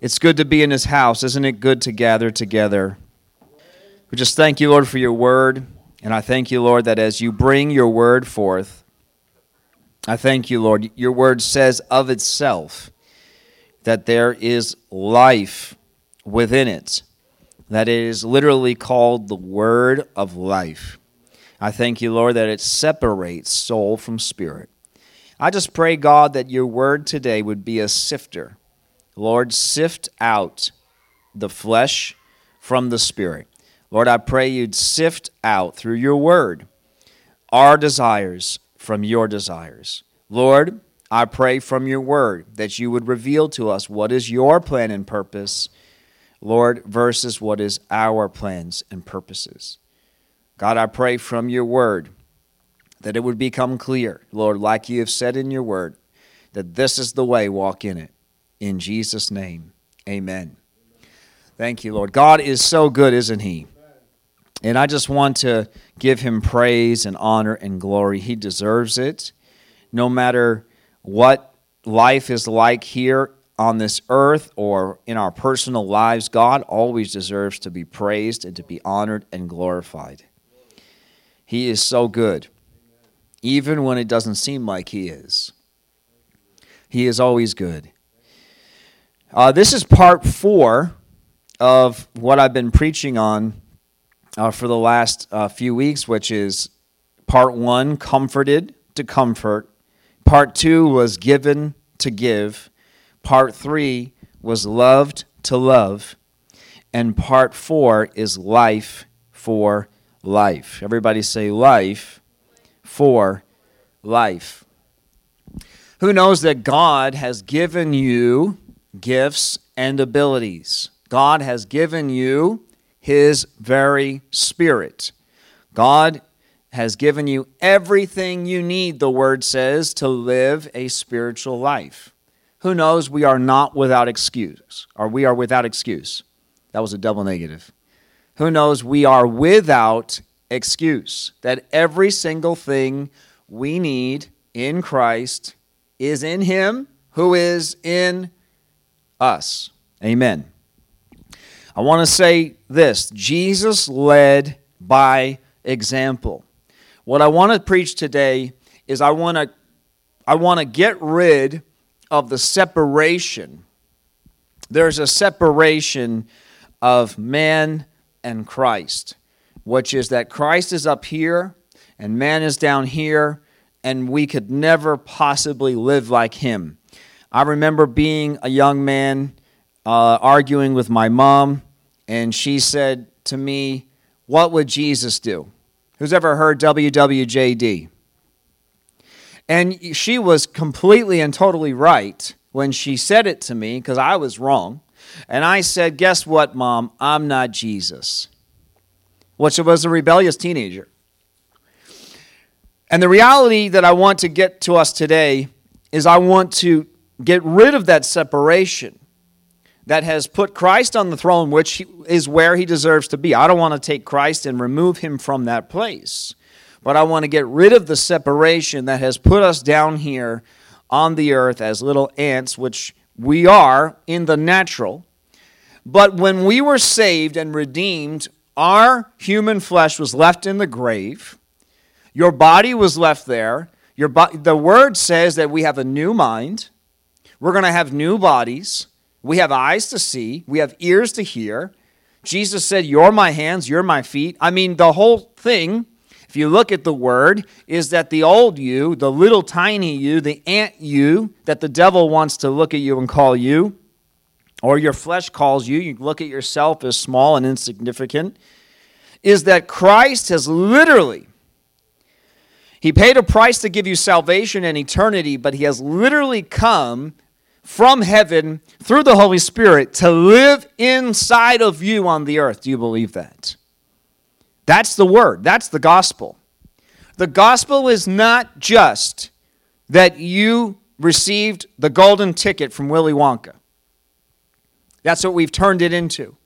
It's good to be in his house. Isn't it good to gather together? We just thank you, Lord, for your word. And I thank you, Lord, that as you bring your word forth, I thank you, Lord. Your word says of itself that there is life within it, that it is literally called the word of life. I thank you, Lord, that it separates soul from spirit. I just pray, God, that your word today would be a sifter. Lord, sift out the flesh from the spirit. Lord, I pray you'd sift out through your word our desires from your desires. Lord, I pray from your word that you would reveal to us what is your plan and purpose, Lord, versus what is our plans and purposes. God, I pray from your word that it would become clear, Lord, like you have said in your word, that this is the way, walk in it. In Jesus' name, amen. Thank you, Lord. God is so good, isn't he? And I just want to give him praise and honor and glory. He deserves it. No matter what life is like here on this earth or in our personal lives, God always deserves to be praised and to be honored and glorified. He is so good, even when it doesn't seem like He is. He is always good. Uh, this is part four of what I've been preaching on uh, for the last uh, few weeks, which is part one, comforted to comfort. Part two was given to give. Part three was loved to love. And part four is life for life. Everybody say life for life. Who knows that God has given you gifts and abilities? God has given you his very spirit. God has given you everything you need, the word says, to live a spiritual life. Who knows we are not without excuse, or we are without excuse. That was a double negative. Who knows we are without excuse, that every single thing we need in Christ is in Him who is in us. Amen. I want to say this Jesus led by example. What I want to preach today is I want to I want to get rid of the separation. There's a separation of man and Christ, which is that Christ is up here and man is down here, and we could never possibly live like him. I remember being a young man uh, arguing with my mom, and she said to me, What would Jesus do? Who's ever heard WWJD? And she was completely and totally right when she said it to me because I was wrong. And I said, Guess what, Mom? I'm not Jesus. Which was a rebellious teenager. And the reality that I want to get to us today is I want to get rid of that separation that has put Christ on the throne, which is where he deserves to be. I don't want to take Christ and remove him from that place, but I want to get rid of the separation that has put us down here on the earth as little ants, which we are in the natural. But when we were saved and redeemed, our human flesh was left in the grave. Your body was left there. Your bo- the word says that we have a new mind. We're going to have new bodies. We have eyes to see, we have ears to hear. Jesus said, You're my hands, you're my feet. I mean, the whole thing, if you look at the word, is that the old you, the little tiny you, the ant you that the devil wants to look at you and call you, or your flesh calls you, you look at yourself as small and insignificant, is that Christ has literally he paid a price to give you salvation and eternity, but he has literally come from heaven through the Holy Spirit to live inside of you on the earth. Do you believe that? That's the word, that's the gospel. The gospel is not just that you received the golden ticket from Willy Wonka. That's what we've turned it into.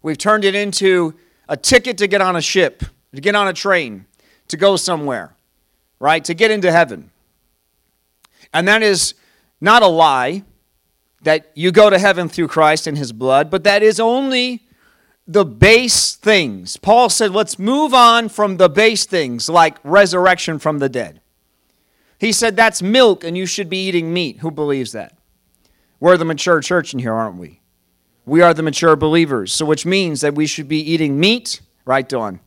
We've turned it into a ticket to get on a ship, to get on a train, to go somewhere, right? To get into heaven. And that is not a lie. That you go to heaven through Christ and his blood, but that is only the base things. Paul said, let's move on from the base things like resurrection from the dead. He said, that's milk and you should be eating meat. Who believes that? We're the mature church in here, aren't we? We are the mature believers. So, which means that we should be eating meat, right, Dawn?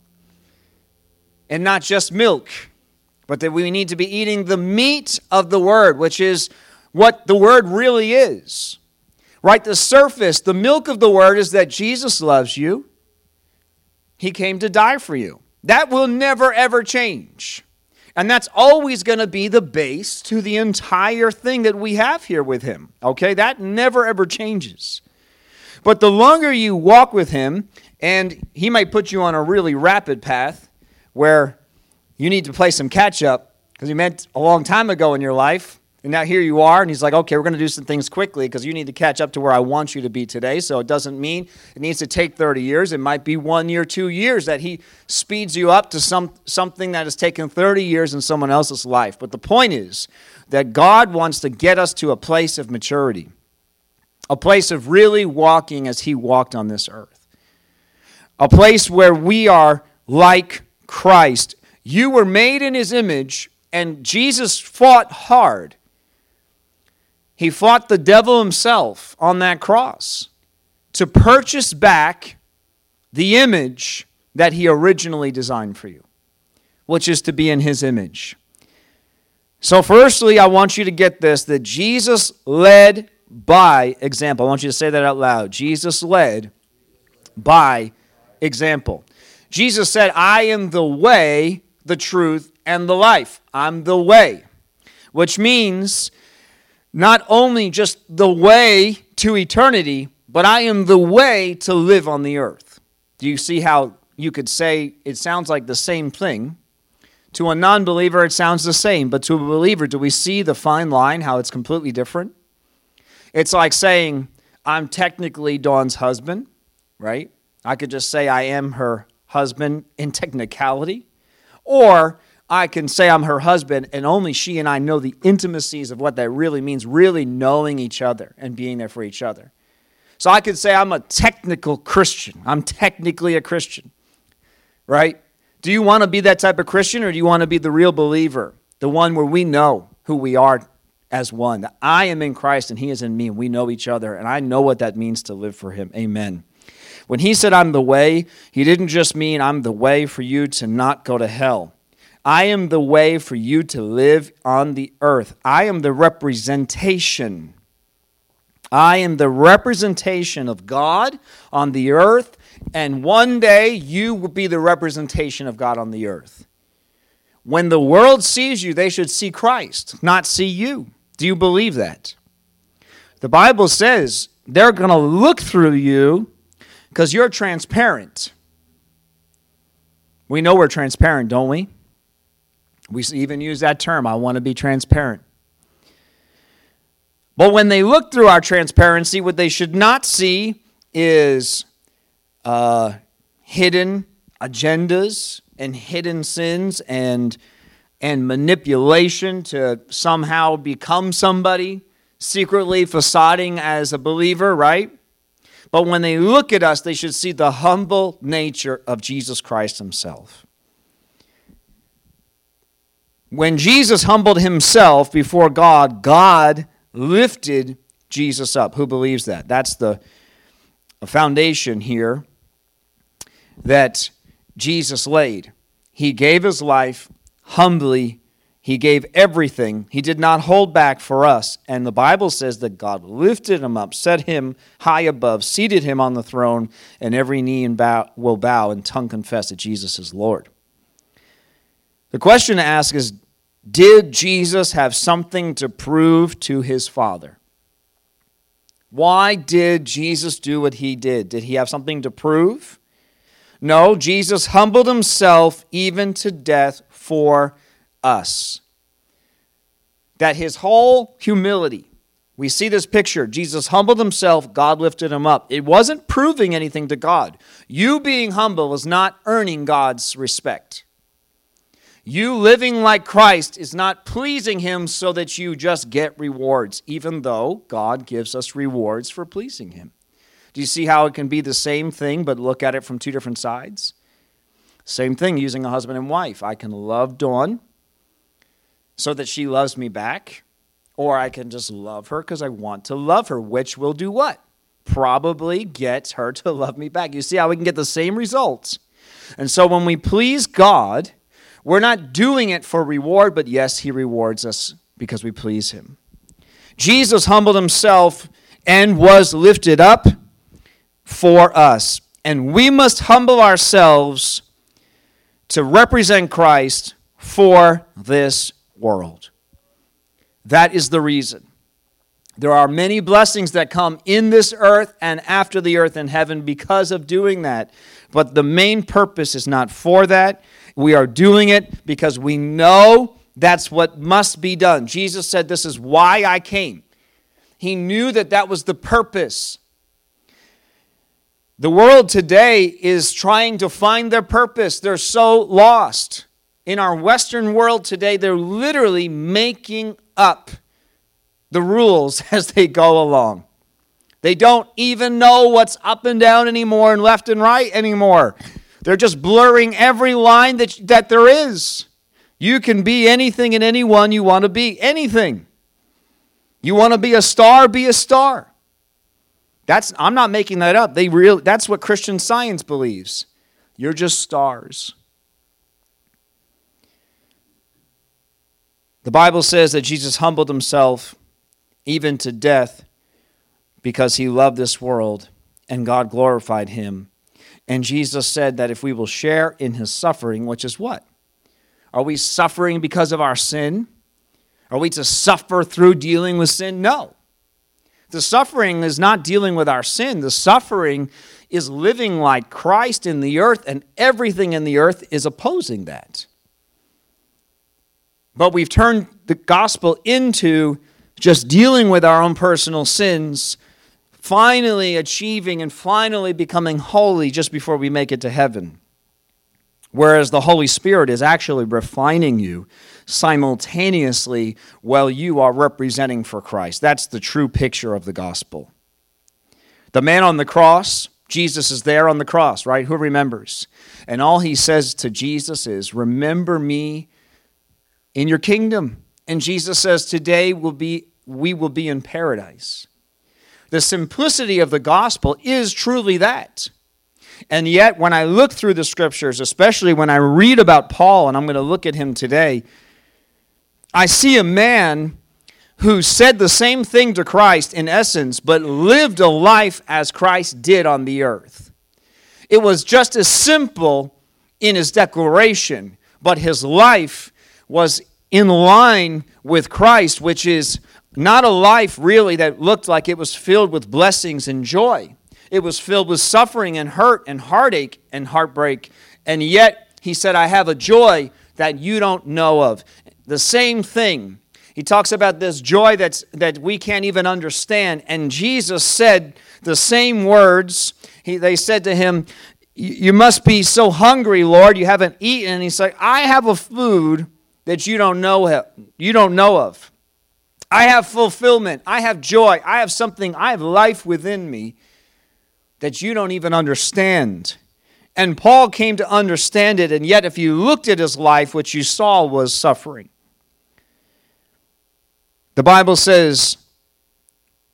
And not just milk, but that we need to be eating the meat of the word, which is what the word really is. Right? The surface, the milk of the word is that Jesus loves you. He came to die for you. That will never, ever change. And that's always going to be the base to the entire thing that we have here with Him. Okay? That never, ever changes. But the longer you walk with Him, and He might put you on a really rapid path where you need to play some catch up because He meant a long time ago in your life and now here you are, and he's like, okay, we're going to do some things quickly because you need to catch up to where I want you to be today. So it doesn't mean it needs to take 30 years. It might be one year, two years that he speeds you up to some, something that has taken 30 years in someone else's life. But the point is that God wants to get us to a place of maturity, a place of really walking as he walked on this earth, a place where we are like Christ. You were made in his image, and Jesus fought hard he fought the devil himself on that cross to purchase back the image that he originally designed for you, which is to be in his image. So, firstly, I want you to get this that Jesus led by example. I want you to say that out loud. Jesus led by example. Jesus said, I am the way, the truth, and the life. I'm the way, which means not only just the way to eternity, but I am the way to live on the earth. Do you see how you could say it sounds like the same thing? To a non believer, it sounds the same, but to a believer, do we see the fine line, how it's completely different? It's like saying, I'm technically Dawn's husband, right? I could just say I am her husband in technicality. Or I can say I'm her husband, and only she and I know the intimacies of what that really means, really knowing each other and being there for each other. So I could say I'm a technical Christian. I'm technically a Christian, right? Do you want to be that type of Christian, or do you want to be the real believer, the one where we know who we are as one? I am in Christ, and He is in me, and we know each other, and I know what that means to live for Him. Amen. When He said, I'm the way, He didn't just mean I'm the way for you to not go to hell. I am the way for you to live on the earth. I am the representation. I am the representation of God on the earth, and one day you will be the representation of God on the earth. When the world sees you, they should see Christ, not see you. Do you believe that? The Bible says they're going to look through you because you're transparent. We know we're transparent, don't we? We even use that term I want to be transparent. But when they look through our transparency, what they should not see is uh, hidden agendas and hidden sins and, and manipulation to somehow become somebody, secretly facading as a believer, right? But when they look at us, they should see the humble nature of Jesus Christ Himself. When Jesus humbled himself before God, God lifted Jesus up. Who believes that? That's the foundation here that Jesus laid. He gave his life humbly. He gave everything. He did not hold back for us. And the Bible says that God lifted him up, set him high above, seated him on the throne, and every knee will bow and tongue confess that Jesus is Lord. The question to ask is did Jesus have something to prove to his Father? Why did Jesus do what he did? Did he have something to prove? No, Jesus humbled himself even to death for us. That his whole humility, we see this picture. Jesus humbled himself, God lifted him up. It wasn't proving anything to God. You being humble is not earning God's respect. You living like Christ is not pleasing Him so that you just get rewards, even though God gives us rewards for pleasing Him. Do you see how it can be the same thing, but look at it from two different sides? Same thing using a husband and wife. I can love Dawn so that she loves me back, or I can just love her because I want to love her, which will do what? Probably get her to love me back. You see how we can get the same results. And so when we please God, we're not doing it for reward, but yes, He rewards us because we please Him. Jesus humbled Himself and was lifted up for us. And we must humble ourselves to represent Christ for this world. That is the reason. There are many blessings that come in this earth and after the earth in heaven because of doing that. But the main purpose is not for that. We are doing it because we know that's what must be done. Jesus said, This is why I came. He knew that that was the purpose. The world today is trying to find their purpose. They're so lost. In our Western world today, they're literally making up the rules as they go along. They don't even know what's up and down anymore and left and right anymore. They're just blurring every line that, that there is. You can be anything and anyone you want to be. Anything. You want to be a star, be a star. That's I'm not making that up. They real that's what Christian science believes. You're just stars. The Bible says that Jesus humbled himself even to death because he loved this world and God glorified him and Jesus said that if we will share in his suffering, which is what? Are we suffering because of our sin? Are we to suffer through dealing with sin? No. The suffering is not dealing with our sin. The suffering is living like Christ in the earth, and everything in the earth is opposing that. But we've turned the gospel into just dealing with our own personal sins finally achieving and finally becoming holy just before we make it to heaven. Whereas the Holy Spirit is actually refining you simultaneously while you are representing for Christ. That's the true picture of the gospel. The man on the cross, Jesus is there on the cross, right? Who remembers? And all he says to Jesus is, Remember me in your kingdom. And Jesus says, Today will be, we will be in paradise. The simplicity of the gospel is truly that. And yet, when I look through the scriptures, especially when I read about Paul, and I'm going to look at him today, I see a man who said the same thing to Christ in essence, but lived a life as Christ did on the earth. It was just as simple in his declaration, but his life was in line with Christ, which is not a life really that looked like it was filled with blessings and joy. It was filled with suffering and hurt and heartache and heartbreak. And yet, he said, I have a joy that you don't know of. The same thing. He talks about this joy that's, that we can't even understand. And Jesus said the same words. He, they said to him, You must be so hungry, Lord, you haven't eaten. And he's like, I have a food that you don't know, you don't know of. I have fulfillment. I have joy. I have something. I have life within me that you don't even understand. And Paul came to understand it, and yet, if you looked at his life, what you saw was suffering. The Bible says,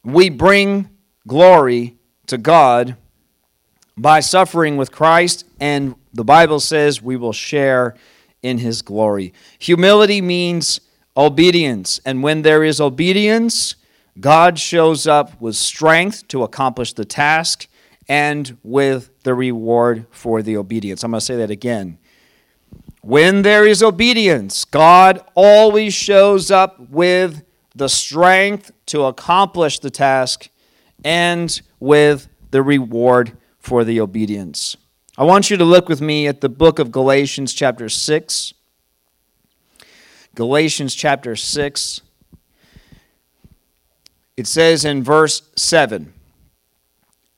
We bring glory to God by suffering with Christ, and the Bible says we will share in his glory. Humility means obedience. And when there is obedience, God shows up with strength to accomplish the task and with the reward for the obedience. I'm going to say that again. When there is obedience, God always shows up with the strength to accomplish the task and with the reward for the obedience. I want you to look with me at the book of Galatians, chapter 6. Galatians chapter 6. It says in verse 7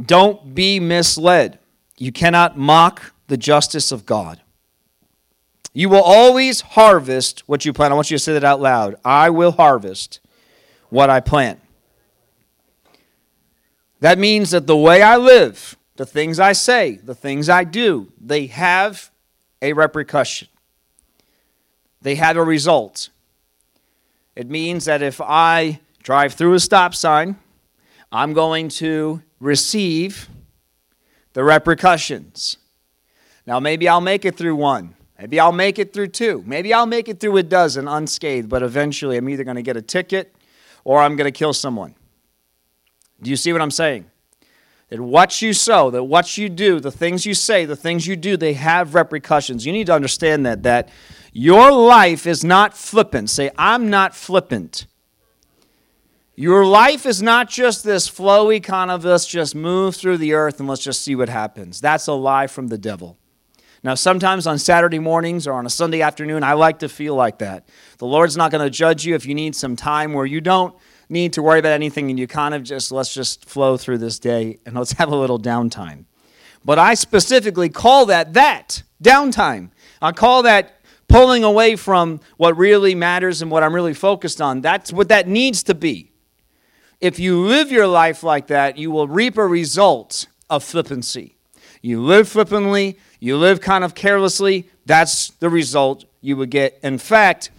Don't be misled. You cannot mock the justice of God. You will always harvest what you plant. I want you to say that out loud. I will harvest what I plant. That means that the way I live, the things I say, the things I do, they have a repercussion. They have a result. It means that if I drive through a stop sign, I'm going to receive the repercussions. Now, maybe I'll make it through one. Maybe I'll make it through two. Maybe I'll make it through a dozen unscathed, but eventually I'm either going to get a ticket or I'm going to kill someone. Do you see what I'm saying? That what you sow, that what you do, the things you say, the things you do, they have repercussions. You need to understand that that your life is not flippant. Say, I'm not flippant. Your life is not just this flowy kind of let's just move through the earth and let's just see what happens. That's a lie from the devil. Now, sometimes on Saturday mornings or on a Sunday afternoon, I like to feel like that. The Lord's not going to judge you if you need some time where you don't need to worry about anything and you kind of just, let's just flow through this day and let's have a little downtime. But I specifically call that that downtime. I call that pulling away from what really matters and what I'm really focused on. That's what that needs to be. If you live your life like that, you will reap a result of flippancy. You live flippantly, you live kind of carelessly, that's the result you would get. In fact,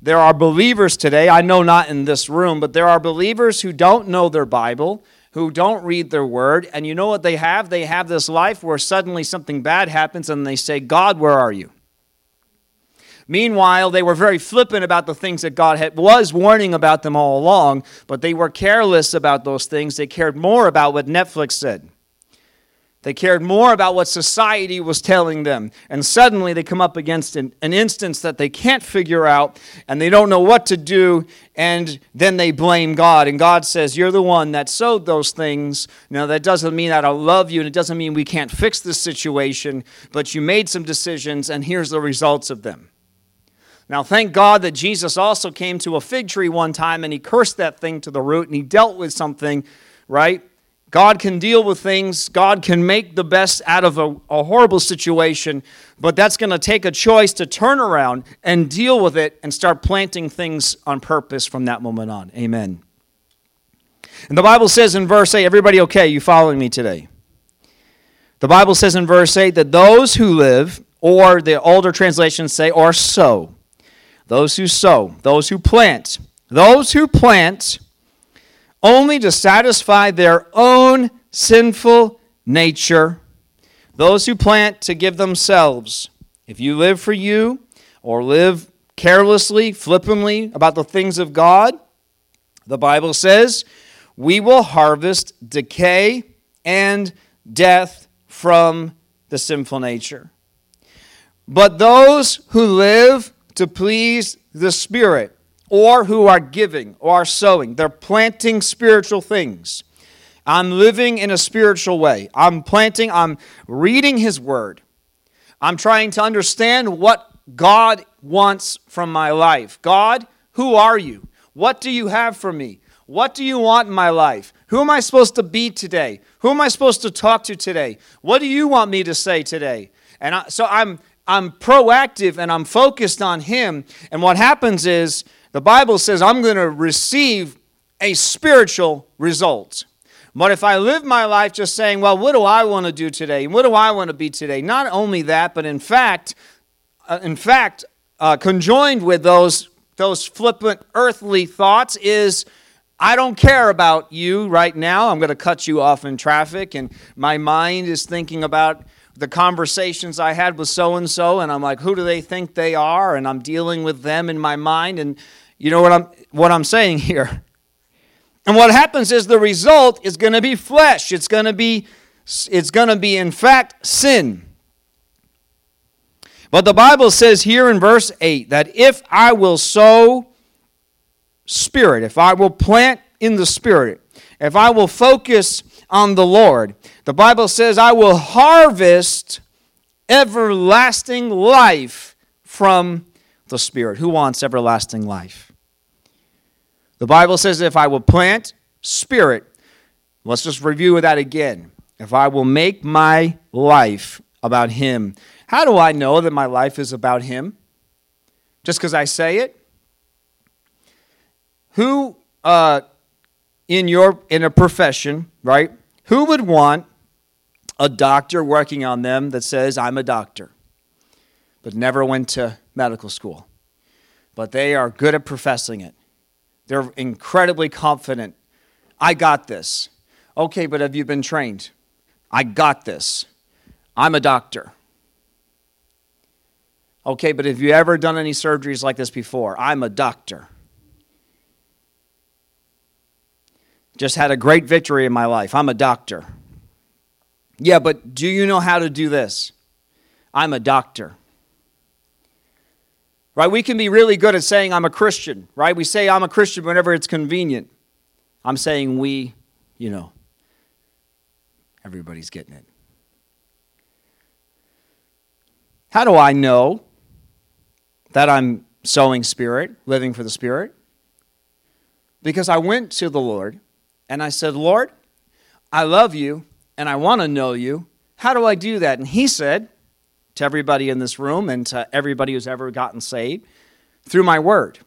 there are believers today, I know not in this room, but there are believers who don't know their Bible, who don't read their word, and you know what they have? They have this life where suddenly something bad happens and they say, God, where are you? Meanwhile, they were very flippant about the things that God had, was warning about them all along, but they were careless about those things. They cared more about what Netflix said. They cared more about what society was telling them. And suddenly they come up against an, an, instance that they can't figure out and they don't know what to do. And then they blame God. And God says, You're the one that sowed those things. Now, that doesn't mean that I love you and it doesn't mean we can't fix this situation, but you made some decisions and here's the results of them. Now, thank God that Jesus also came to a fig tree one time and he cursed that thing to the root and he dealt with something, right? God can deal with things. God can make the best out of a, a horrible situation, but that's going to take a choice to turn around and deal with it and start planting things on purpose from that moment on. Amen. And the Bible says in verse 8, everybody okay? You following me today? The Bible says in verse 8 that those who live, or the older translations say, or sow, those who sow, those who plant, those who plant only to satisfy their own sinful nature, those who plant to give themselves. If you live for you or live carelessly, flippantly about the things of God, the Bible says, we will harvest decay and death from the sinful nature. But those who live to please the Spirit, or who are giving or are sowing, they're planting spiritual things. I'm living in a spiritual way. I'm planting, I'm reading His Word. I'm trying to understand what God wants from my life. God, who are you? What do you have for me? What do you want in my life? Who am I supposed to be today? Who am I supposed to talk to today? What do you want me to say today? And I, so I'm I'm proactive and I'm focused on Him. And what happens is the Bible says I'm going to receive a spiritual result. But if I live my life just saying, well, what do I want to do today? What do I want to be today? Not only that, but in fact, uh, in fact, uh, conjoined with those those flippant earthly thoughts is I don't care about you right now. I'm going to cut you off in traffic, and my mind is thinking about the conversations I had with so and so, and I'm like, who do they think they are? And I'm dealing with them in my mind, and you know what I'm what I'm saying here. And what happens is the result is going to be flesh. It's going to be it's going to be in fact sin. But the Bible says here in verse 8 that if I will sow spirit, if I will plant in the spirit, if I will focus on the Lord. The Bible says, I will harvest everlasting life from the Spirit. Who wants everlasting life? The Bible says, if I will plant Spirit, let's just review that again. If I will make my life about Him, How do I know that my life is about Him? Just because I say it? Who uh, in your in a profession, right? Who would want a doctor working on them that says I'm a doctor, but never went to medical school? But they are good at professing it. They're incredibly confident. I got this. Okay, but have you been trained? I got this. I'm a doctor. Okay, but have you ever done any surgeries like this before? I'm a doctor. Just had a great victory in my life. I'm a doctor. Yeah, but do you know how to do this? I'm a doctor. Right? We can be really good at saying I'm a Christian, right? We say I'm a Christian whenever it's convenient. I'm saying we, you know, everybody's getting it. How do I know that I'm sowing spirit, living for the spirit? Because I went to the Lord and I said, Lord, I love you and I want to know you. How do I do that? And he said to everybody in this room and to everybody who's ever gotten saved, through my word.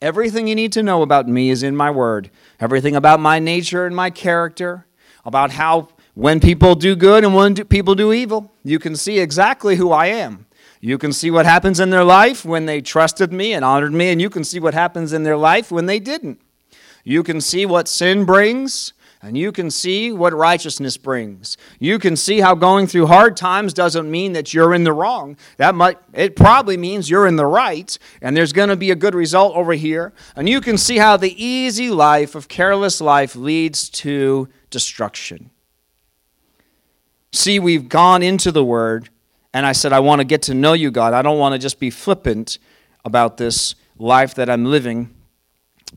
Everything you need to know about me is in my word. Everything about my nature and my character, about how when people do good and when people do evil, you can see exactly who I am. You can see what happens in their life when they trusted me and honored me, and you can see what happens in their life when they didn't. You can see what sin brings, and you can see what righteousness brings. You can see how going through hard times doesn't mean that you're in the wrong. That might it probably means you're in the right, and there's going to be a good result over here. And you can see how the easy life of careless life leads to destruction. See, we've gone into the word and I said I want to get to know you, God. I don't want to just be flippant about this life that I'm living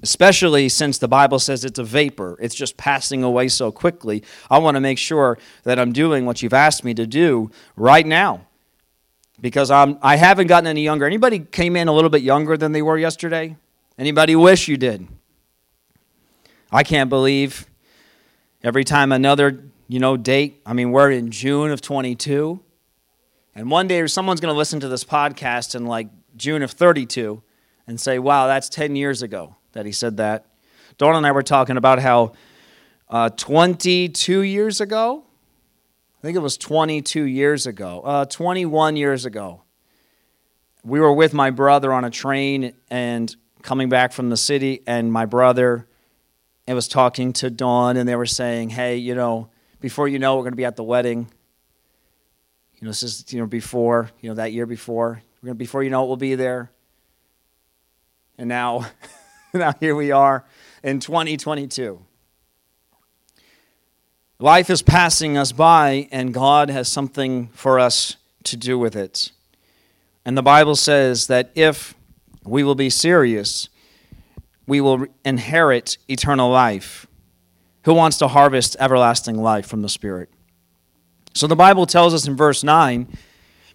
especially since the Bible says it's a vapor. It's just passing away so quickly. I want to make sure that I'm doing what you've asked me to do right now because I'm, I haven't gotten any younger. Anybody came in a little bit younger than they were yesterday? Anybody wish you did? I can't believe every time another, you know, date. I mean, we're in June of 22. And one day someone's going to listen to this podcast in like June of 32 and say, wow, that's 10 years ago that he said that. Dawn and I were talking about how uh, 22 years ago, I think it was 22 years ago, uh, 21 years ago, we were with my brother on a train and coming back from the city, and my brother and was talking to Dawn, and they were saying, "Hey, you know, before you know, we're going to be at the wedding. You know, this is you know before you know that year before. We're going to before you know it, we'll be there." And now now here we are in 2022. Life is passing us by, and God has something for us to do with it. And the Bible says that if we will be serious, we will inherit eternal life. Who wants to harvest everlasting life from the Spirit? So the Bible tells us in verse 9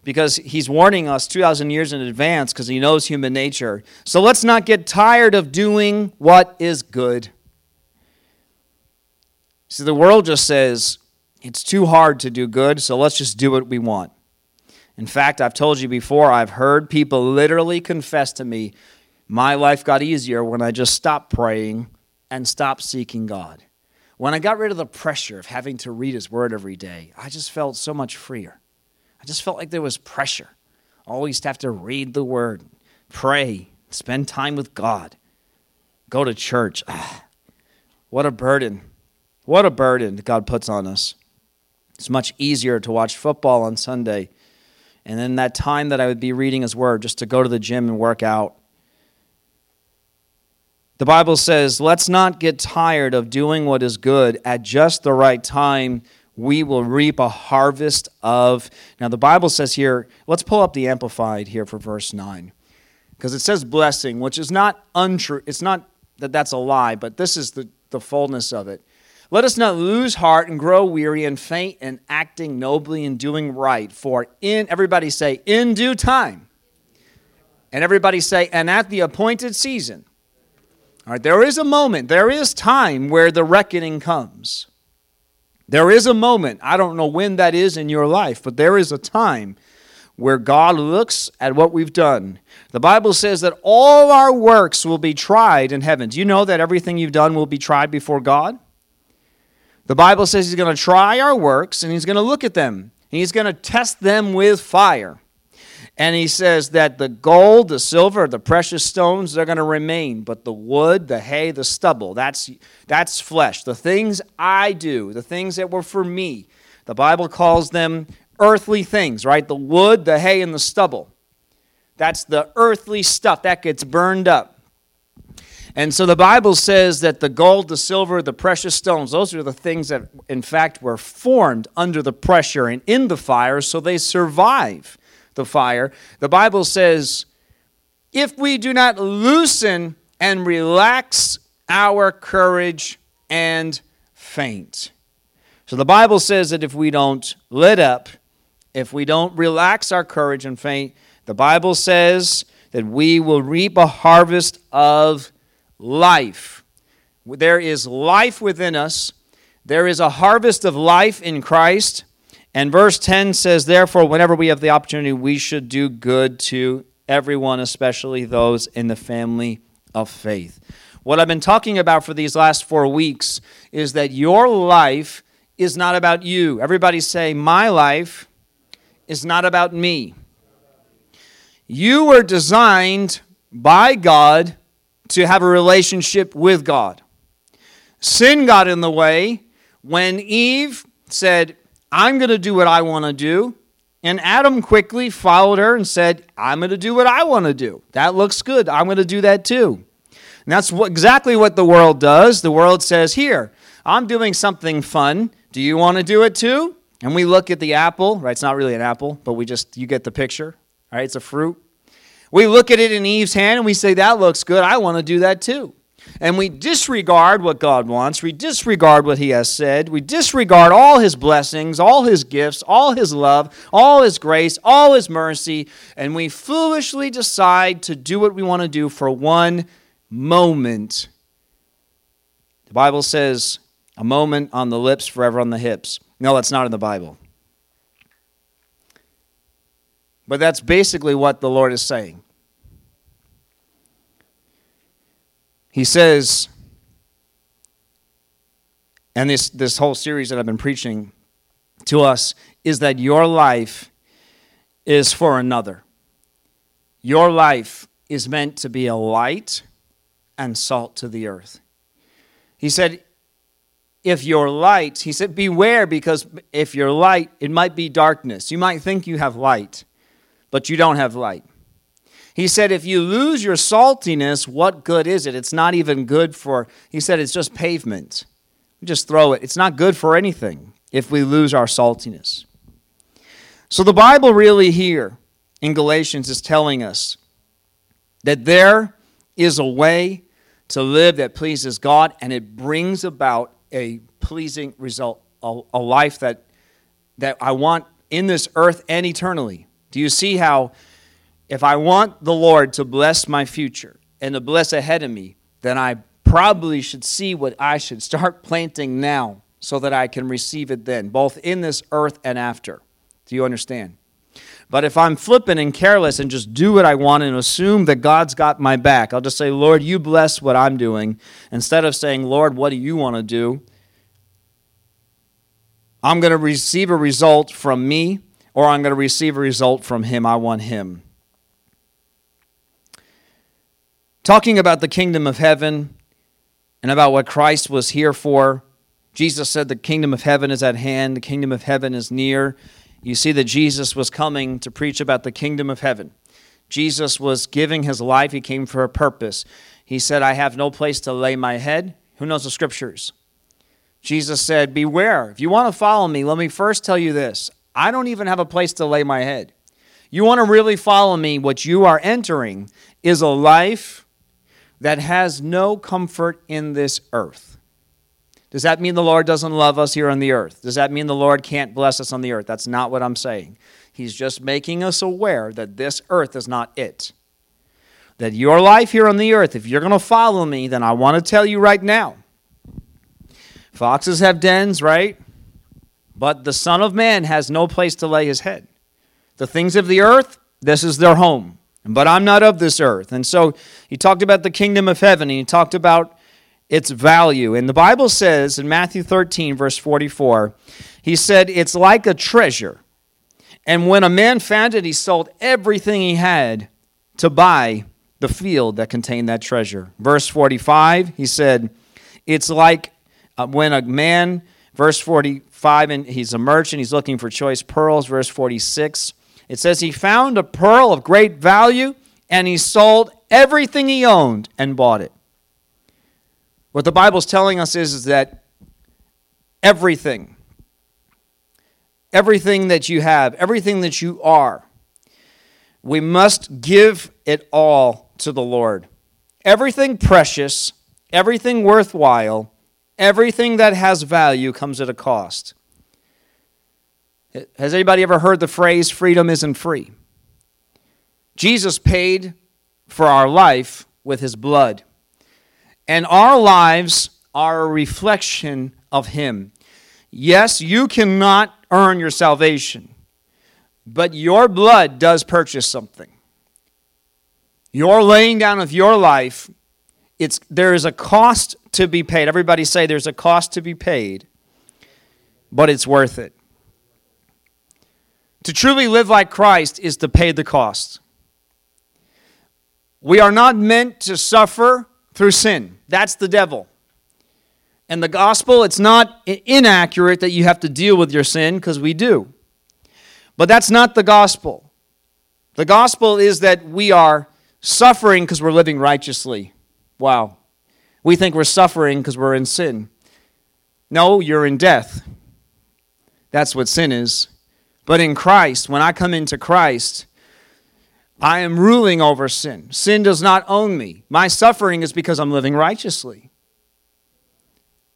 because he's warning us 2,000 years in advance because he knows human nature. So let's not get tired of doing what is good. See, the world just says it's too hard to do good, so let's just do what we want. In fact, I've told you before, I've heard people literally confess to me, my life got easier when I just stopped praying and stopped seeking God. When I got rid of the pressure of having to read His Word every day, I just felt so much freer. I just felt like there was pressure. Always to have to read the word, pray, spend time with God, go to church. Ah, what a burden. What a burden God puts on us. It's much easier to watch football on Sunday and then that time that I would be reading His Word just to go to the gym and work out. The Bible says, let's not get tired of doing what is good at just the right time we will reap a harvest of. Now, the Bible says here, let's pull up the Amplified here for verse 9. Because it says blessing, which is not untrue. It's not that that's a lie, but this is the, the fullness of it. Let us not lose heart and grow weary and faint in acting nobly and doing right. For in, everybody say, in due time. And everybody say, and at the appointed season. All right, there is a moment, there is time where the reckoning comes. There is a moment, I don't know when that is in your life, but there is a time where God looks at what we've done. The Bible says that all our works will be tried in heaven. Do you know that everything you've done will be tried before God? The Bible says He's going to try our works and He's going to look at them. He's going to test them with fire. And he says that the gold, the silver, the precious stones, they're going to remain. But the wood, the hay, the stubble, that's, that's flesh. The things I do, the things that were for me, the Bible calls them earthly things, right? The wood, the hay, and the stubble. That's the earthly stuff that gets burned up. And so the Bible says that the gold, the silver, the precious stones, those are the things that, in fact, were formed under the pressure and in the fire, so they survive the fire. The Bible says, if we do not loosen and relax our courage and faint. So the Bible says that if we don't let up, if we don't relax our courage and faint, the Bible says that we will reap a harvest of life. There is life within us. There is a harvest of life in Christ. And verse 10 says, Therefore, whenever we have the opportunity, we should do good to everyone, especially those in the family of faith. What I've been talking about for these last four weeks is that your life is not about you. Everybody say, My life is not about me. You were designed by God to have a relationship with God. Sin got in the way when Eve said, I'm going to do what I want to do. And Adam quickly followed her and said, I'm going to do what I want to do. That looks good. I'm going to do that too. And that's what, exactly what the world does. The world says, Here, I'm doing something fun. Do you want to do it too? And we look at the apple, right? It's not really an apple, but we just, you get the picture, right? It's a fruit. We look at it in Eve's hand and we say, That looks good. I want to do that too and we disregard what God wants, we disregard what He has said, we disregard all His blessings, all His gifts, all His love, all His grace, all His mercy, and we foolishly decide to do what we want to do for one moment. The Bible says, a moment on the lips, forever on the hips. No, that's not in the Bible. But that's basically what the Lord is saying. He says, and this, this whole series that I've been preaching to us is that your life is for another. Your life is meant to be a light and salt to the earth. He said, if you're light, he said, beware because if you're light, it might be darkness. You might think you have light, but you don't have light. He said, if you lose your saltiness, what good is it? It's not even good for, he said, it's just pavement. We just throw it. It's not good for anything if we lose our saltiness. So the Bible really here in Galatians is telling us that there is a way to live that pleases God and it brings about a pleasing result, a, a life that, that I want in this earth and eternally. Do you see how if I want the Lord to bless my future and to bless ahead of me, then I probably should see what I should start planting now so that I can receive it then, both in this earth and after. Do you understand? But if I'm flippant and careless and just do what I want and assume that God's got my back, I'll just say, Lord, you bless what I'm doing. Instead of saying, Lord, what do you want to do? I'm going to receive a result from me or I'm going to receive a result from Him. I want Him. Talking about the kingdom of heaven and about what Christ was here for. Jesus said, The kingdom of heaven is at hand, the kingdom of heaven is near. You see that Jesus was coming to preach about the kingdom of heaven. Jesus was giving his life, he came for a purpose. He said, I have no place to lay my head. Who knows the scriptures? Jesus said, Beware. If you want to follow me, let me first tell you this I don't even have a place to lay my head. You want to really follow me, what you are entering is a life that has no comfort in this earth. Does that mean the Lord doesn't love us here on the earth? Does that mean the Lord can't bless us on the earth? That's not what I'm saying. He's just making us aware that this earth is not it. That your life here on the earth, if you're going to follow me, then I want to tell you right now foxes have dens, right? But the Son of Man has no place to lay his head. The things of the earth, this is their home. But I'm not of this earth. And so he talked about the kingdom of heaven, and he talked about its value. And the Bible says in Matthew 13, verse 44, he said, It's like a treasure. And when a man found it, he sold everything he had to buy the field that contained that treasure. Verse 45, he said, It's like uh, when a man, verse 45, and he's a merchant, he's looking for choice pearls. Verse 46, it says, He found a pearl of great value, and he sold everything he owned and bought it. What the Bible's telling us is, is that everything, everything that you have, everything that you are, we must give it all to the Lord. Everything precious, everything worthwhile, everything that has value comes at a cost. Has anybody ever heard the phrase, freedom isn't free? Jesus paid for our life with his blood. And our lives are a reflection of him. Yes, you cannot earn your salvation, but your blood does purchase something. Your laying down of your life, it's, there is a cost to be paid. Everybody say there's a cost to be paid, but it's worth it. To truly live like Christ is to pay the cost. We are not meant to suffer through sin. That's the devil. And the gospel, it's not inaccurate that you have to deal with your sin because we do. But that's not the gospel. The gospel is that we are suffering because we're living righteously. Wow. We think we're suffering because we're in sin. No, you're in death. That's what sin is. But in Christ, when I come into Christ, I am ruling over sin. Sin does not own me. My suffering is because I'm living righteously.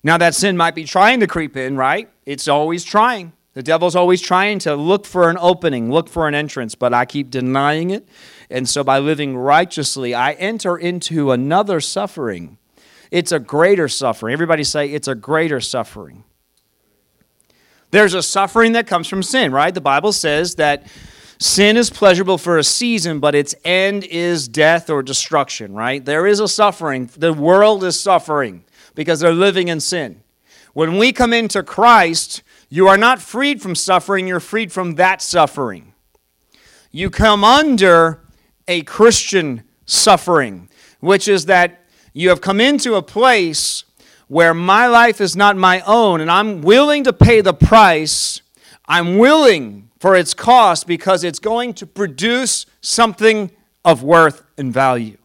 Now, that sin might be trying to creep in, right? It's always trying. The devil's always trying to look for an opening, look for an entrance, but I keep denying it. And so, by living righteously, I enter into another suffering. It's a greater suffering. Everybody say, it's a greater suffering. There's a suffering that comes from sin, right? The Bible says that sin is pleasurable for a season, but its end is death or destruction, right? There is a suffering. The world is suffering because they're living in sin. When we come into Christ, you are not freed from suffering, you're freed from that suffering. You come under a Christian suffering, which is that you have come into a place where my life is not my own and I'm willing to pay the price. I'm willing for its cost because it's going to produce something of worth and value.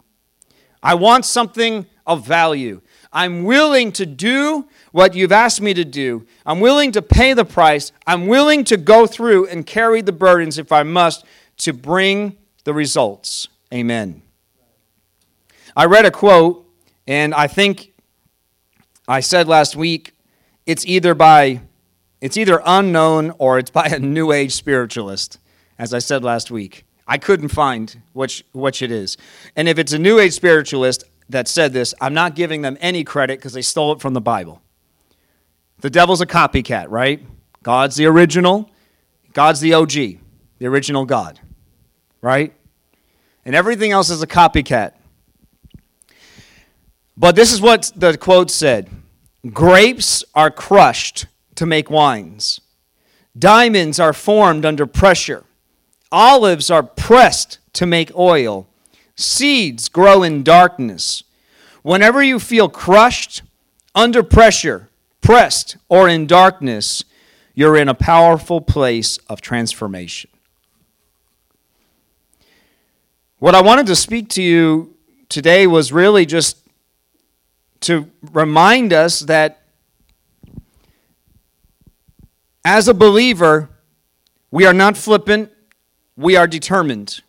I want something of value. I'm willing to do what you've asked me to do. I'm willing to pay the price. I'm willing to go through and carry the burdens if I must to bring the results. Amen. I read a quote, and I think I said last week, it's either by it's either unknown or it's by a new age spiritualist, as I said last week. I couldn't find which which it is. And if it's a new age spiritualist that said this, I'm not giving them any credit because they stole it from the Bible. The devil's a copycat, right? God's the original, God's the OG, the original God, right? And everything else is a copycat. But this is what the quote said Grapes are crushed to make wines. Diamonds are formed under pressure. Olives are pressed to make oil. Seeds grow in darkness. Whenever you feel crushed, under pressure, pressed, or in darkness, you're in a powerful place of transformation. What I wanted to speak to you today was really just to remind us that as a believer, we are not flippant, we are determined.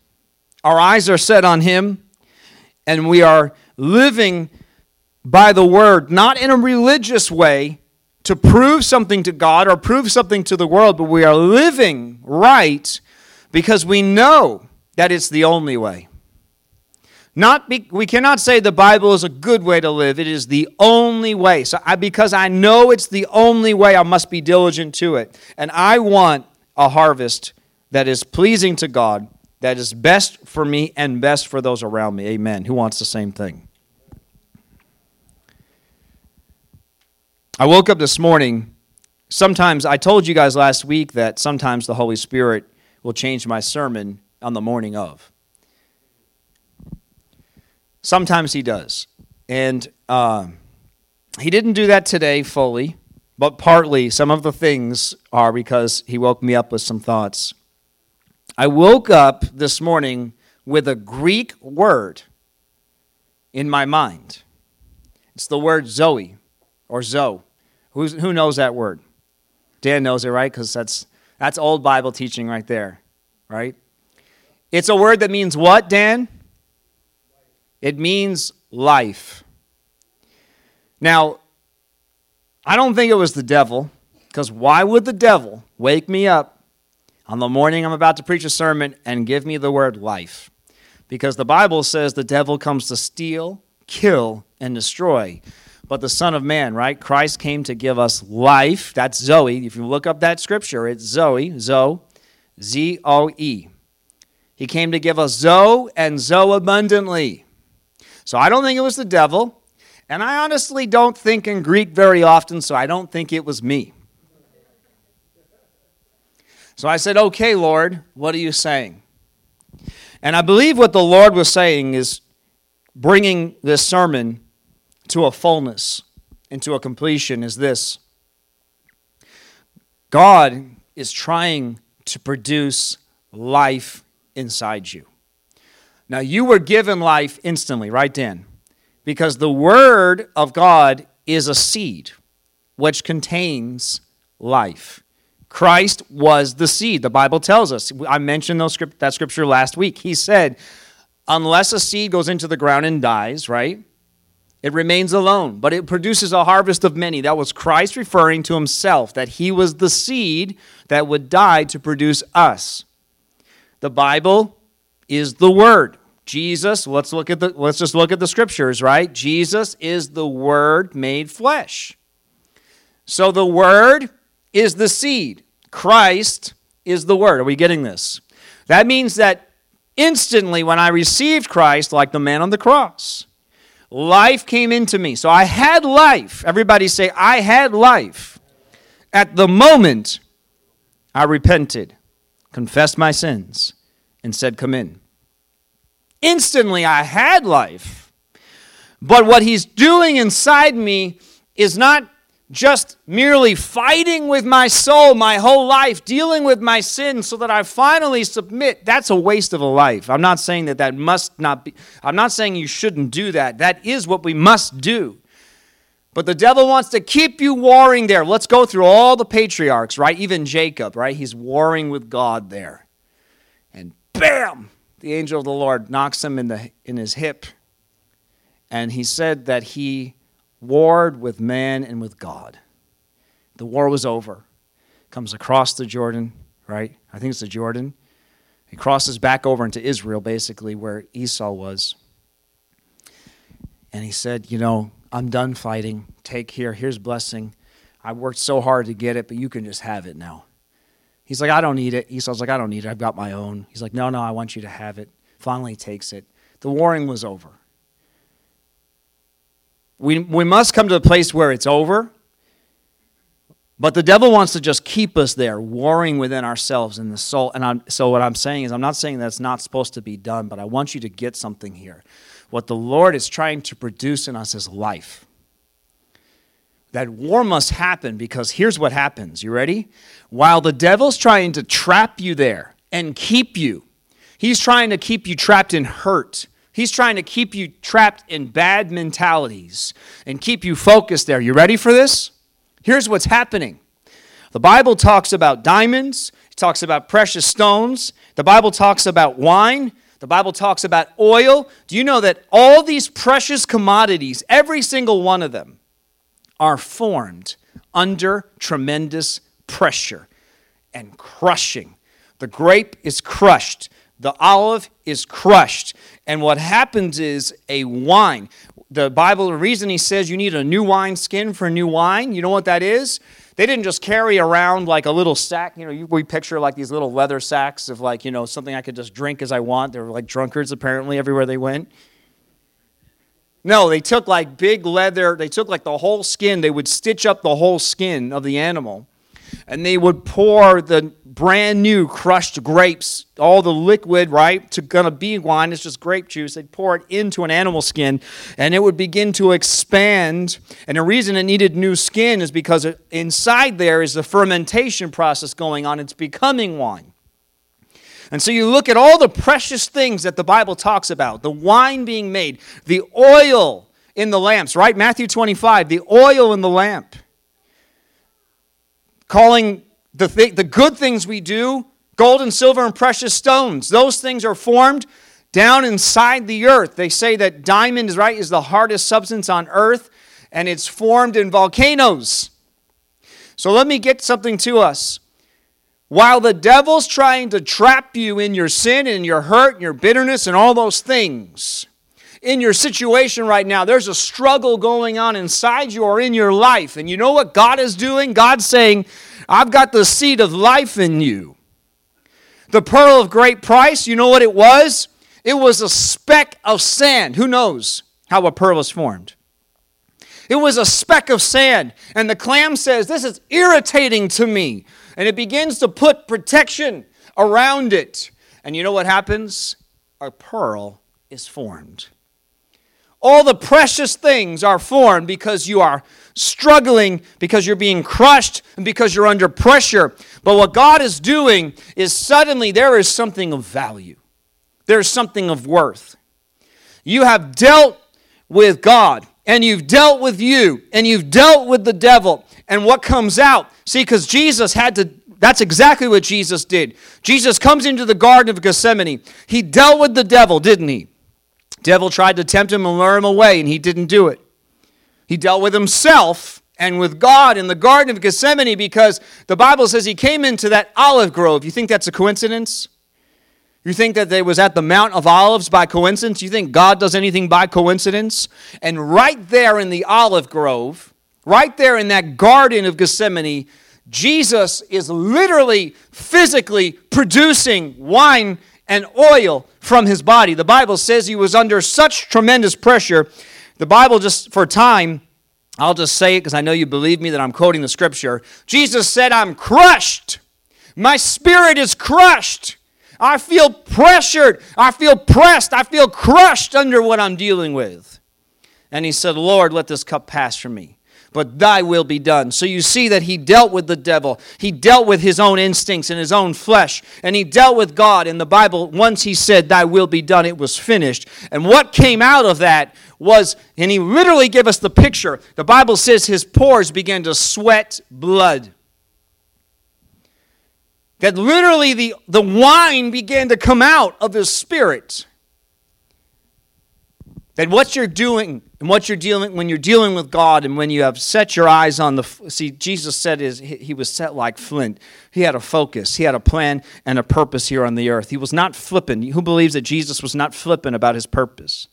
Our eyes are set on Him, and we are living by the Word, not in a religious way to prove something to God or prove something to the world, but we are living right because we know that it's the only way. Not be, we cannot say the Bible is a good way to live. It is the only way. So I, because I know it's the only way, I must be diligent to it. And I want a harvest that is pleasing to God, that is best for me and best for those around me. Amen. Who wants the same thing? I woke up this morning. Sometimes, I told you guys last week that sometimes the Holy Spirit will change my sermon on the morning of. Sometimes He does. And uh, He didn't do that today fully, but partly some of the things are because He woke me up with some thoughts. I woke up this morning with a Greek word in my mind. It's the word Zoe or Zoe. Who's, who knows that word? Dan knows it, right? Because that's, that's old Bible teaching right there, right? It's a word that means what, Dan? It means life. Now, I don't think it was the devil, because why would the devil wake me up on the morning I'm about to preach a sermon and give me the word life? Because the Bible says the devil comes to steal, kill, and destroy but the Son of Man, right? Christ came to give us life. That's Zoe. If you look up that scripture, it's Zoe, Zoe, Z O E. He came to give us Zoe and Zoe abundantly. So I don't think it was the devil. And I honestly don't think in Greek very often, so I don't think it was me. So I said, Okay, Lord, what are you saying? And I believe what the Lord was saying is bringing this sermon to a fullness and to a completion is this God is trying to produce life inside you. Now, you were given life instantly, right, then, Because the Word of God is a seed which contains life. Christ was the seed. The Bible tells us. I mentioned those, that scripture last week. He said, unless a seed goes into the ground and dies, right? It remains alone, but it produces a harvest of many. That was Christ referring to himself, that he was the seed that would die to produce us. The Bible is the Word. Jesus, let's look at the let's just look at the scriptures, right? Jesus is the word made flesh. So the word is the seed. Christ is the word. Are we getting this? That means that instantly when I received Christ like the man on the cross, life came into me. So I had life. Everybody say, I had life. At the moment, I repented, confessed my sins, and said, Come in. Instantly, I had life. But what he's doing inside me is not just merely fighting with my soul my whole life, dealing with my sin so that I finally submit, that's a waste of a life. I'm not saying that that must not be, I'm not saying you shouldn't do that. That is what we must do. But the devil wants to keep you warring there. Let's go through all the patriarchs, right? Even Jacob, right? He's warring with God there. And bam, the angel of the Lord knocks him in, the, in his hip. And he said that he warred with man and with God. The war was over. Comes across the Jordan, right? I think it's the Jordan. He crosses back over into Israel, basically, where Esau was. And he said, You know, I'm done fighting. Take here. Here's blessing. I worked so hard to get it, but you can just have it now. He's like, I don't need it. Esau's like, I don't need it. I've got my own. He's like, No, no, I want you to have it. Finally takes it. The warring was over. We, we must come to a place where it's over. But the devil wants to just keep us there, warring within ourselves in the soul. And I'm, so, what I'm saying is, I'm not saying that's not supposed to be done, but I want you to get something here. What the Lord is trying to produce in us is life. That war must happen because here's what happens. You ready? While the devil's trying to trap you there and keep you, he's trying to keep you trapped in hurt He's trying to keep you trapped in bad mentalities and keep you focused there. You ready for this? Here's what's happening. The Bible talks about diamonds, it talks about precious stones, the Bible talks about wine, the Bible talks about oil. Do you know that all these precious commodities, every single one of them, are formed under tremendous pressure and crushing? The grape is crushed the olive is crushed. And what happens is a wine. The Bible, the reason he says you need a new wine skin for new wine, you know what that is? they didn't just carry around like a little sack. You know, we picture like these little leather sacks of like, you know, something I could just drink as I want. They were like drunkards apparently everywhere they went. No, they took like big leather, they took like the whole skin, they would stitch up the whole skin of the animal and they would pour the brand new crushed grapes, all the liquid, right, to gonna be wine, it's just grape juice. They'd pour it into an animal skin and it would begin to expand. And the reason it needed new skin is because inside there is the fermentation process going on, it's becoming wine. And so you look at all the precious things that the Bible talks about the wine being made, the oil in the lamps, right? Matthew 25, the oil in the lamp calling the, th- the good things we do gold and silver and precious stones. Those things are formed down inside the earth. They say that diamond is right is the hardest substance on earth and it's formed in volcanoes. So let me get something to us. While the devil's trying to trap you in your sin and your hurt and your bitterness and all those things, in your situation right now, there's a struggle going on inside you or in your life. And you know what God is doing? God's saying, I've got the seed of life in you. The pearl of great price, you know what it was? It was a speck of sand. Who knows how a pearl is formed? It was a speck of sand. And the clam says, This is irritating to me. And it begins to put protection around it. And you know what happens? A pearl is formed. All the precious things are formed because you are struggling, because you're being crushed, and because you're under pressure. But what God is doing is suddenly there is something of value, there's something of worth. You have dealt with God, and you've dealt with you, and you've dealt with the devil. And what comes out? See, because Jesus had to that's exactly what Jesus did. Jesus comes into the Garden of Gethsemane. He dealt with the devil, didn't he? Devil tried to tempt him and lure him away, and he didn't do it. He dealt with himself and with God in the Garden of Gethsemane because the Bible says he came into that olive grove. You think that's a coincidence? You think that they was at the Mount of Olives by coincidence? You think God does anything by coincidence? And right there in the olive grove, right there in that Garden of Gethsemane, Jesus is literally, physically producing wine and oil from his body. The Bible says he was under such tremendous pressure. The Bible, just for time, I'll just say it because I know you believe me that I'm quoting the scripture. Jesus said, I'm crushed. My spirit is crushed. I feel pressured. I feel pressed. I feel crushed under what I'm dealing with. And he said, Lord, let this cup pass from me but thy will be done. So you see that he dealt with the devil. He dealt with his own instincts and his own flesh. And he dealt with God. In the Bible, once he said, Thy will be done, it was finished. And what came out of that was, and he literally gave us the picture. The Bible says his pores began to sweat blood. That literally the, the wine began to come out of his spirit. That what you're doing and what you're dealing when you're dealing with God and when you have set your eyes on the see Jesus said is he was set like flint. He had a focus, he had a plan and a purpose here on the earth. He was not flippant. Who believes that Jesus was not flippant about his purpose?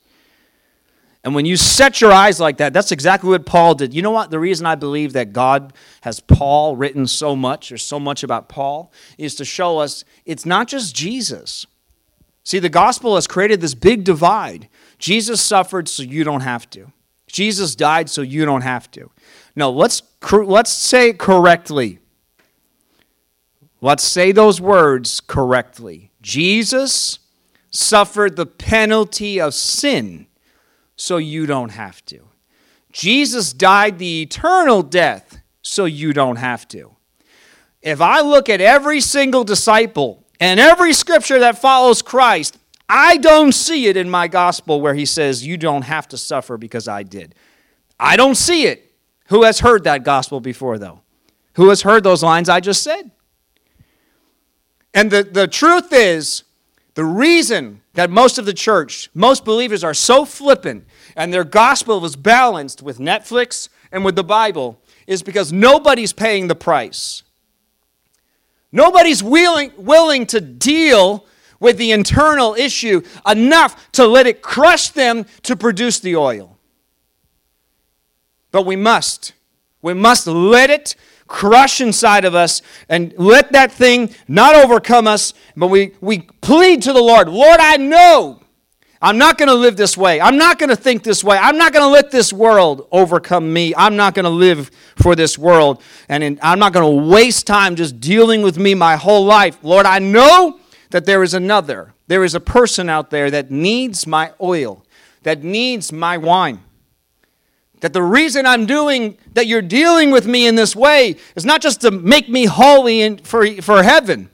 And when you set your eyes like that, that's exactly what Paul did. You know what? The reason I believe that God has Paul written so much, or so much about Paul, is to show us it's not just Jesus. See, the gospel has created this big divide. Jesus suffered so you don't have to. Jesus died so you don't have to. No, let's, let's say it correctly. Let's say those words correctly. Jesus suffered the penalty of sin so you don't have to. Jesus died the eternal death so you don't have to. If I look at every single disciple and every scripture that follows Christ, I don't see it in my gospel where he says, You don't have to suffer because I did. I don't see it. Who has heard that gospel before, though? Who has heard those lines I just said? And the, the truth is, the reason that most of the church, most believers are so flippant and their gospel is balanced with Netflix and with the Bible is because nobody's paying the price. Nobody's willing, willing to deal with the internal issue enough to let it crush them to produce the oil. But we must. We must let it crush inside of us and let that thing not overcome us, but we, we plead to the Lord Lord, I know I'm not going to live this way. I'm not going to think this way. I'm not going to let this world overcome me. I'm not going to live for this world. And in, I'm not going to waste time just dealing with me my whole life. Lord, I know that there is another. There is a person out there that needs my oil, that needs my wine. That the reason I'm doing, that you're dealing with me in this way is not just to make me holy in, for, for heaven.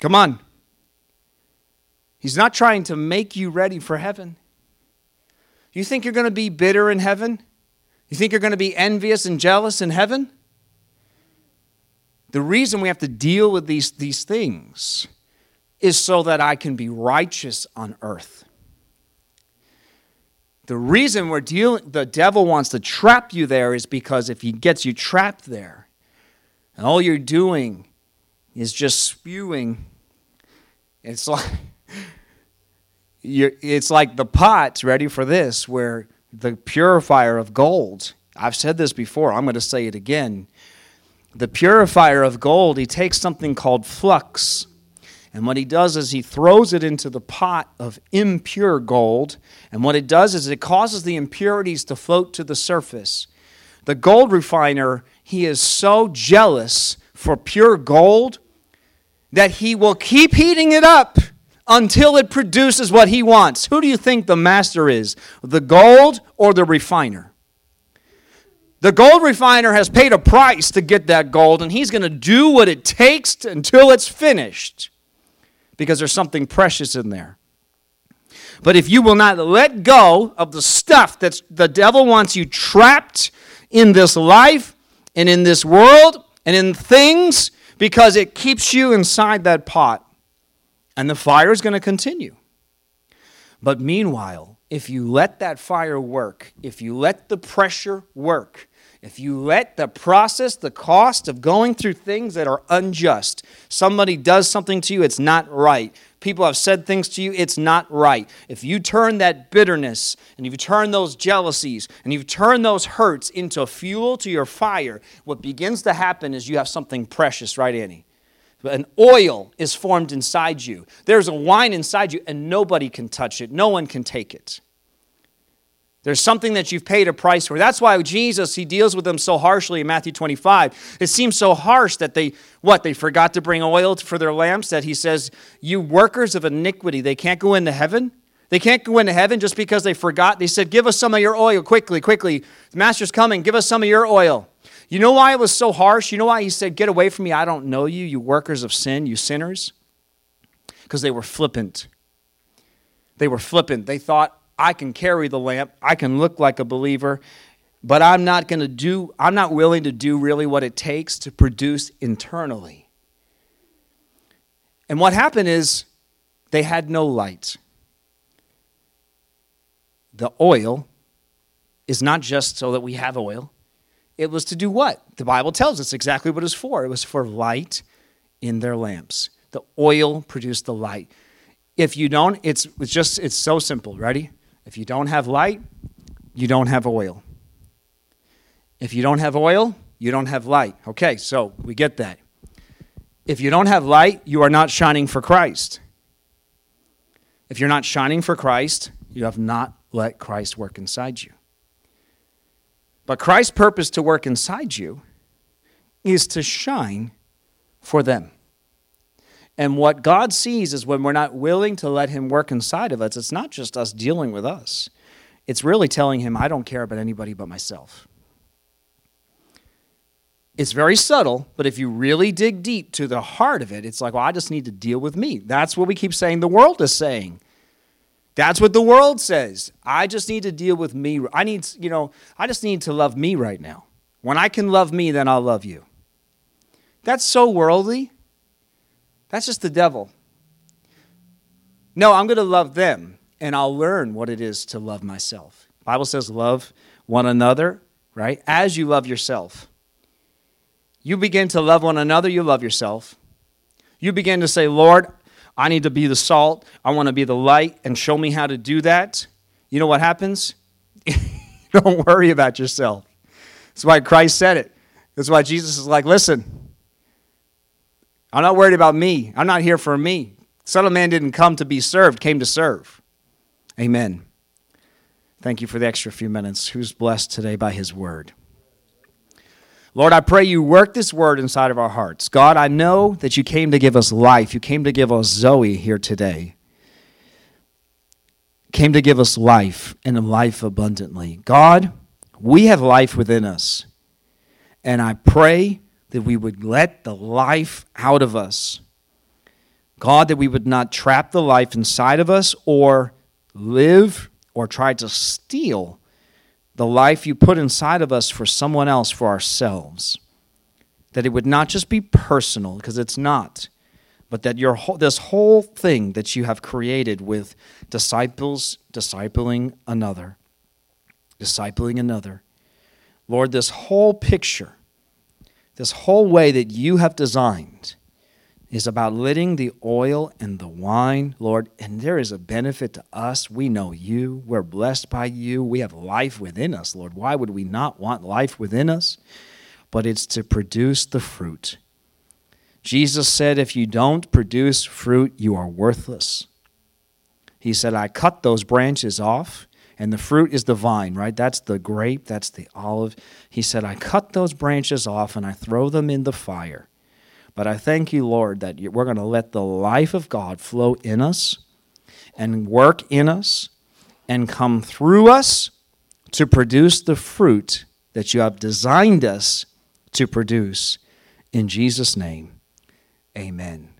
Come on. He's not trying to make you ready for heaven. You think you're going to be bitter in heaven? You think you're going to be envious and jealous in heaven? The reason we have to deal with these, these things is so that I can be righteous on earth. The reason we're dealing, the devil wants to trap you there is because if he gets you trapped there, and all you're doing is just spewing, it's like it's like the pot's ready for this, where the purifier of gold, I've said this before, I'm going to say it again. The purifier of gold, he takes something called flux, and what he does is he throws it into the pot of impure gold, and what it does is it causes the impurities to float to the surface. The gold refiner, he is so jealous for pure gold that he will keep heating it up until it produces what he wants. Who do you think the master is? The gold or the refiner? The gold refiner has paid a price to get that gold, and he's going to do what it takes to, until it's finished because there's something precious in there. But if you will not let go of the stuff that the devil wants you trapped in this life and in this world and in things because it keeps you inside that pot, and the fire is going to continue. But meanwhile, if you let that fire work, if you let the pressure work, if you let the process, the cost of going through things that are unjust, somebody does something to you, it's not right. People have said things to you, it's not right. If you turn that bitterness and you turn those jealousies and you turn those hurts into fuel to your fire, what begins to happen is you have something precious, right, Annie? An oil is formed inside you. There's a wine inside you, and nobody can touch it. No one can take it. There's something that you've paid a price for. That's why Jesus, he deals with them so harshly in Matthew 25. It seems so harsh that they, what, they forgot to bring oil for their lamps, that he says, You workers of iniquity, they can't go into heaven? They can't go into heaven just because they forgot. They said, Give us some of your oil quickly, quickly. The master's coming. Give us some of your oil. You know why it was so harsh? You know why he said, Get away from me, I don't know you, you workers of sin, you sinners? Because they were flippant. They were flippant. They thought, I can carry the lamp, I can look like a believer, but I'm not going to do, I'm not willing to do really what it takes to produce internally. And what happened is they had no light. The oil is not just so that we have oil, it was to do what? The Bible tells us exactly what it was for. It was for light in their lamps. The oil produced the light. If you don't, it's, it's just, it's so simple. Ready? If you don't have light, you don't have oil. If you don't have oil, you don't have light. Okay, so we get that. If you don't have light, you are not shining for Christ. If you're not shining for Christ, you have not let Christ work inside you. But Christ's purpose to work inside you is to shine for them. And what God sees is when we're not willing to let Him work inside of us, it's not just us dealing with us. It's really telling Him, I don't care about anybody but myself. It's very subtle, but if you really dig deep to the heart of it, it's like, well, I just need to deal with me. That's what we keep saying the world is saying. That's what the world says. I just need to deal with me. I need, you know, I just need to love me right now. When I can love me, then I'll love you. That's so worldly. That's just the devil. No, I'm going to love them and I'll learn what it is to love myself. Bible says love one another, right? As you love yourself. You begin to love one another, you love yourself. You begin to say, "Lord, I need to be the salt. I want to be the light and show me how to do that. You know what happens? Don't worry about yourself. That's why Christ said it. That's why Jesus is like, listen, I'm not worried about me. I'm not here for me. Son of Man didn't come to be served, came to serve. Amen. Thank you for the extra few minutes. Who's blessed today by his word? Lord, I pray you work this word inside of our hearts. God, I know that you came to give us life. You came to give us Zoe here today. Came to give us life and life abundantly. God, we have life within us. And I pray that we would let the life out of us. God, that we would not trap the life inside of us or live or try to steal the life you put inside of us for someone else, for ourselves. That it would not just be personal, because it's not, but that your whole, this whole thing that you have created with disciples discipling another, discipling another. Lord, this whole picture, this whole way that you have designed is about letting the oil and the wine, Lord, and there is a benefit to us. We know you. We're blessed by you. We have life within us, Lord. Why would we not want life within us? But it's to produce the fruit. Jesus said, If you don't produce fruit, you are worthless. He said, I cut those branches off, and the fruit is the vine, right? That's the grape, that's the olive. He said, I cut those branches off and I throw them in the fire. But I thank you, Lord, that we're going to let the life of God flow in us and work in us and come through us to produce the fruit that you have designed us to produce. In Jesus' name, amen.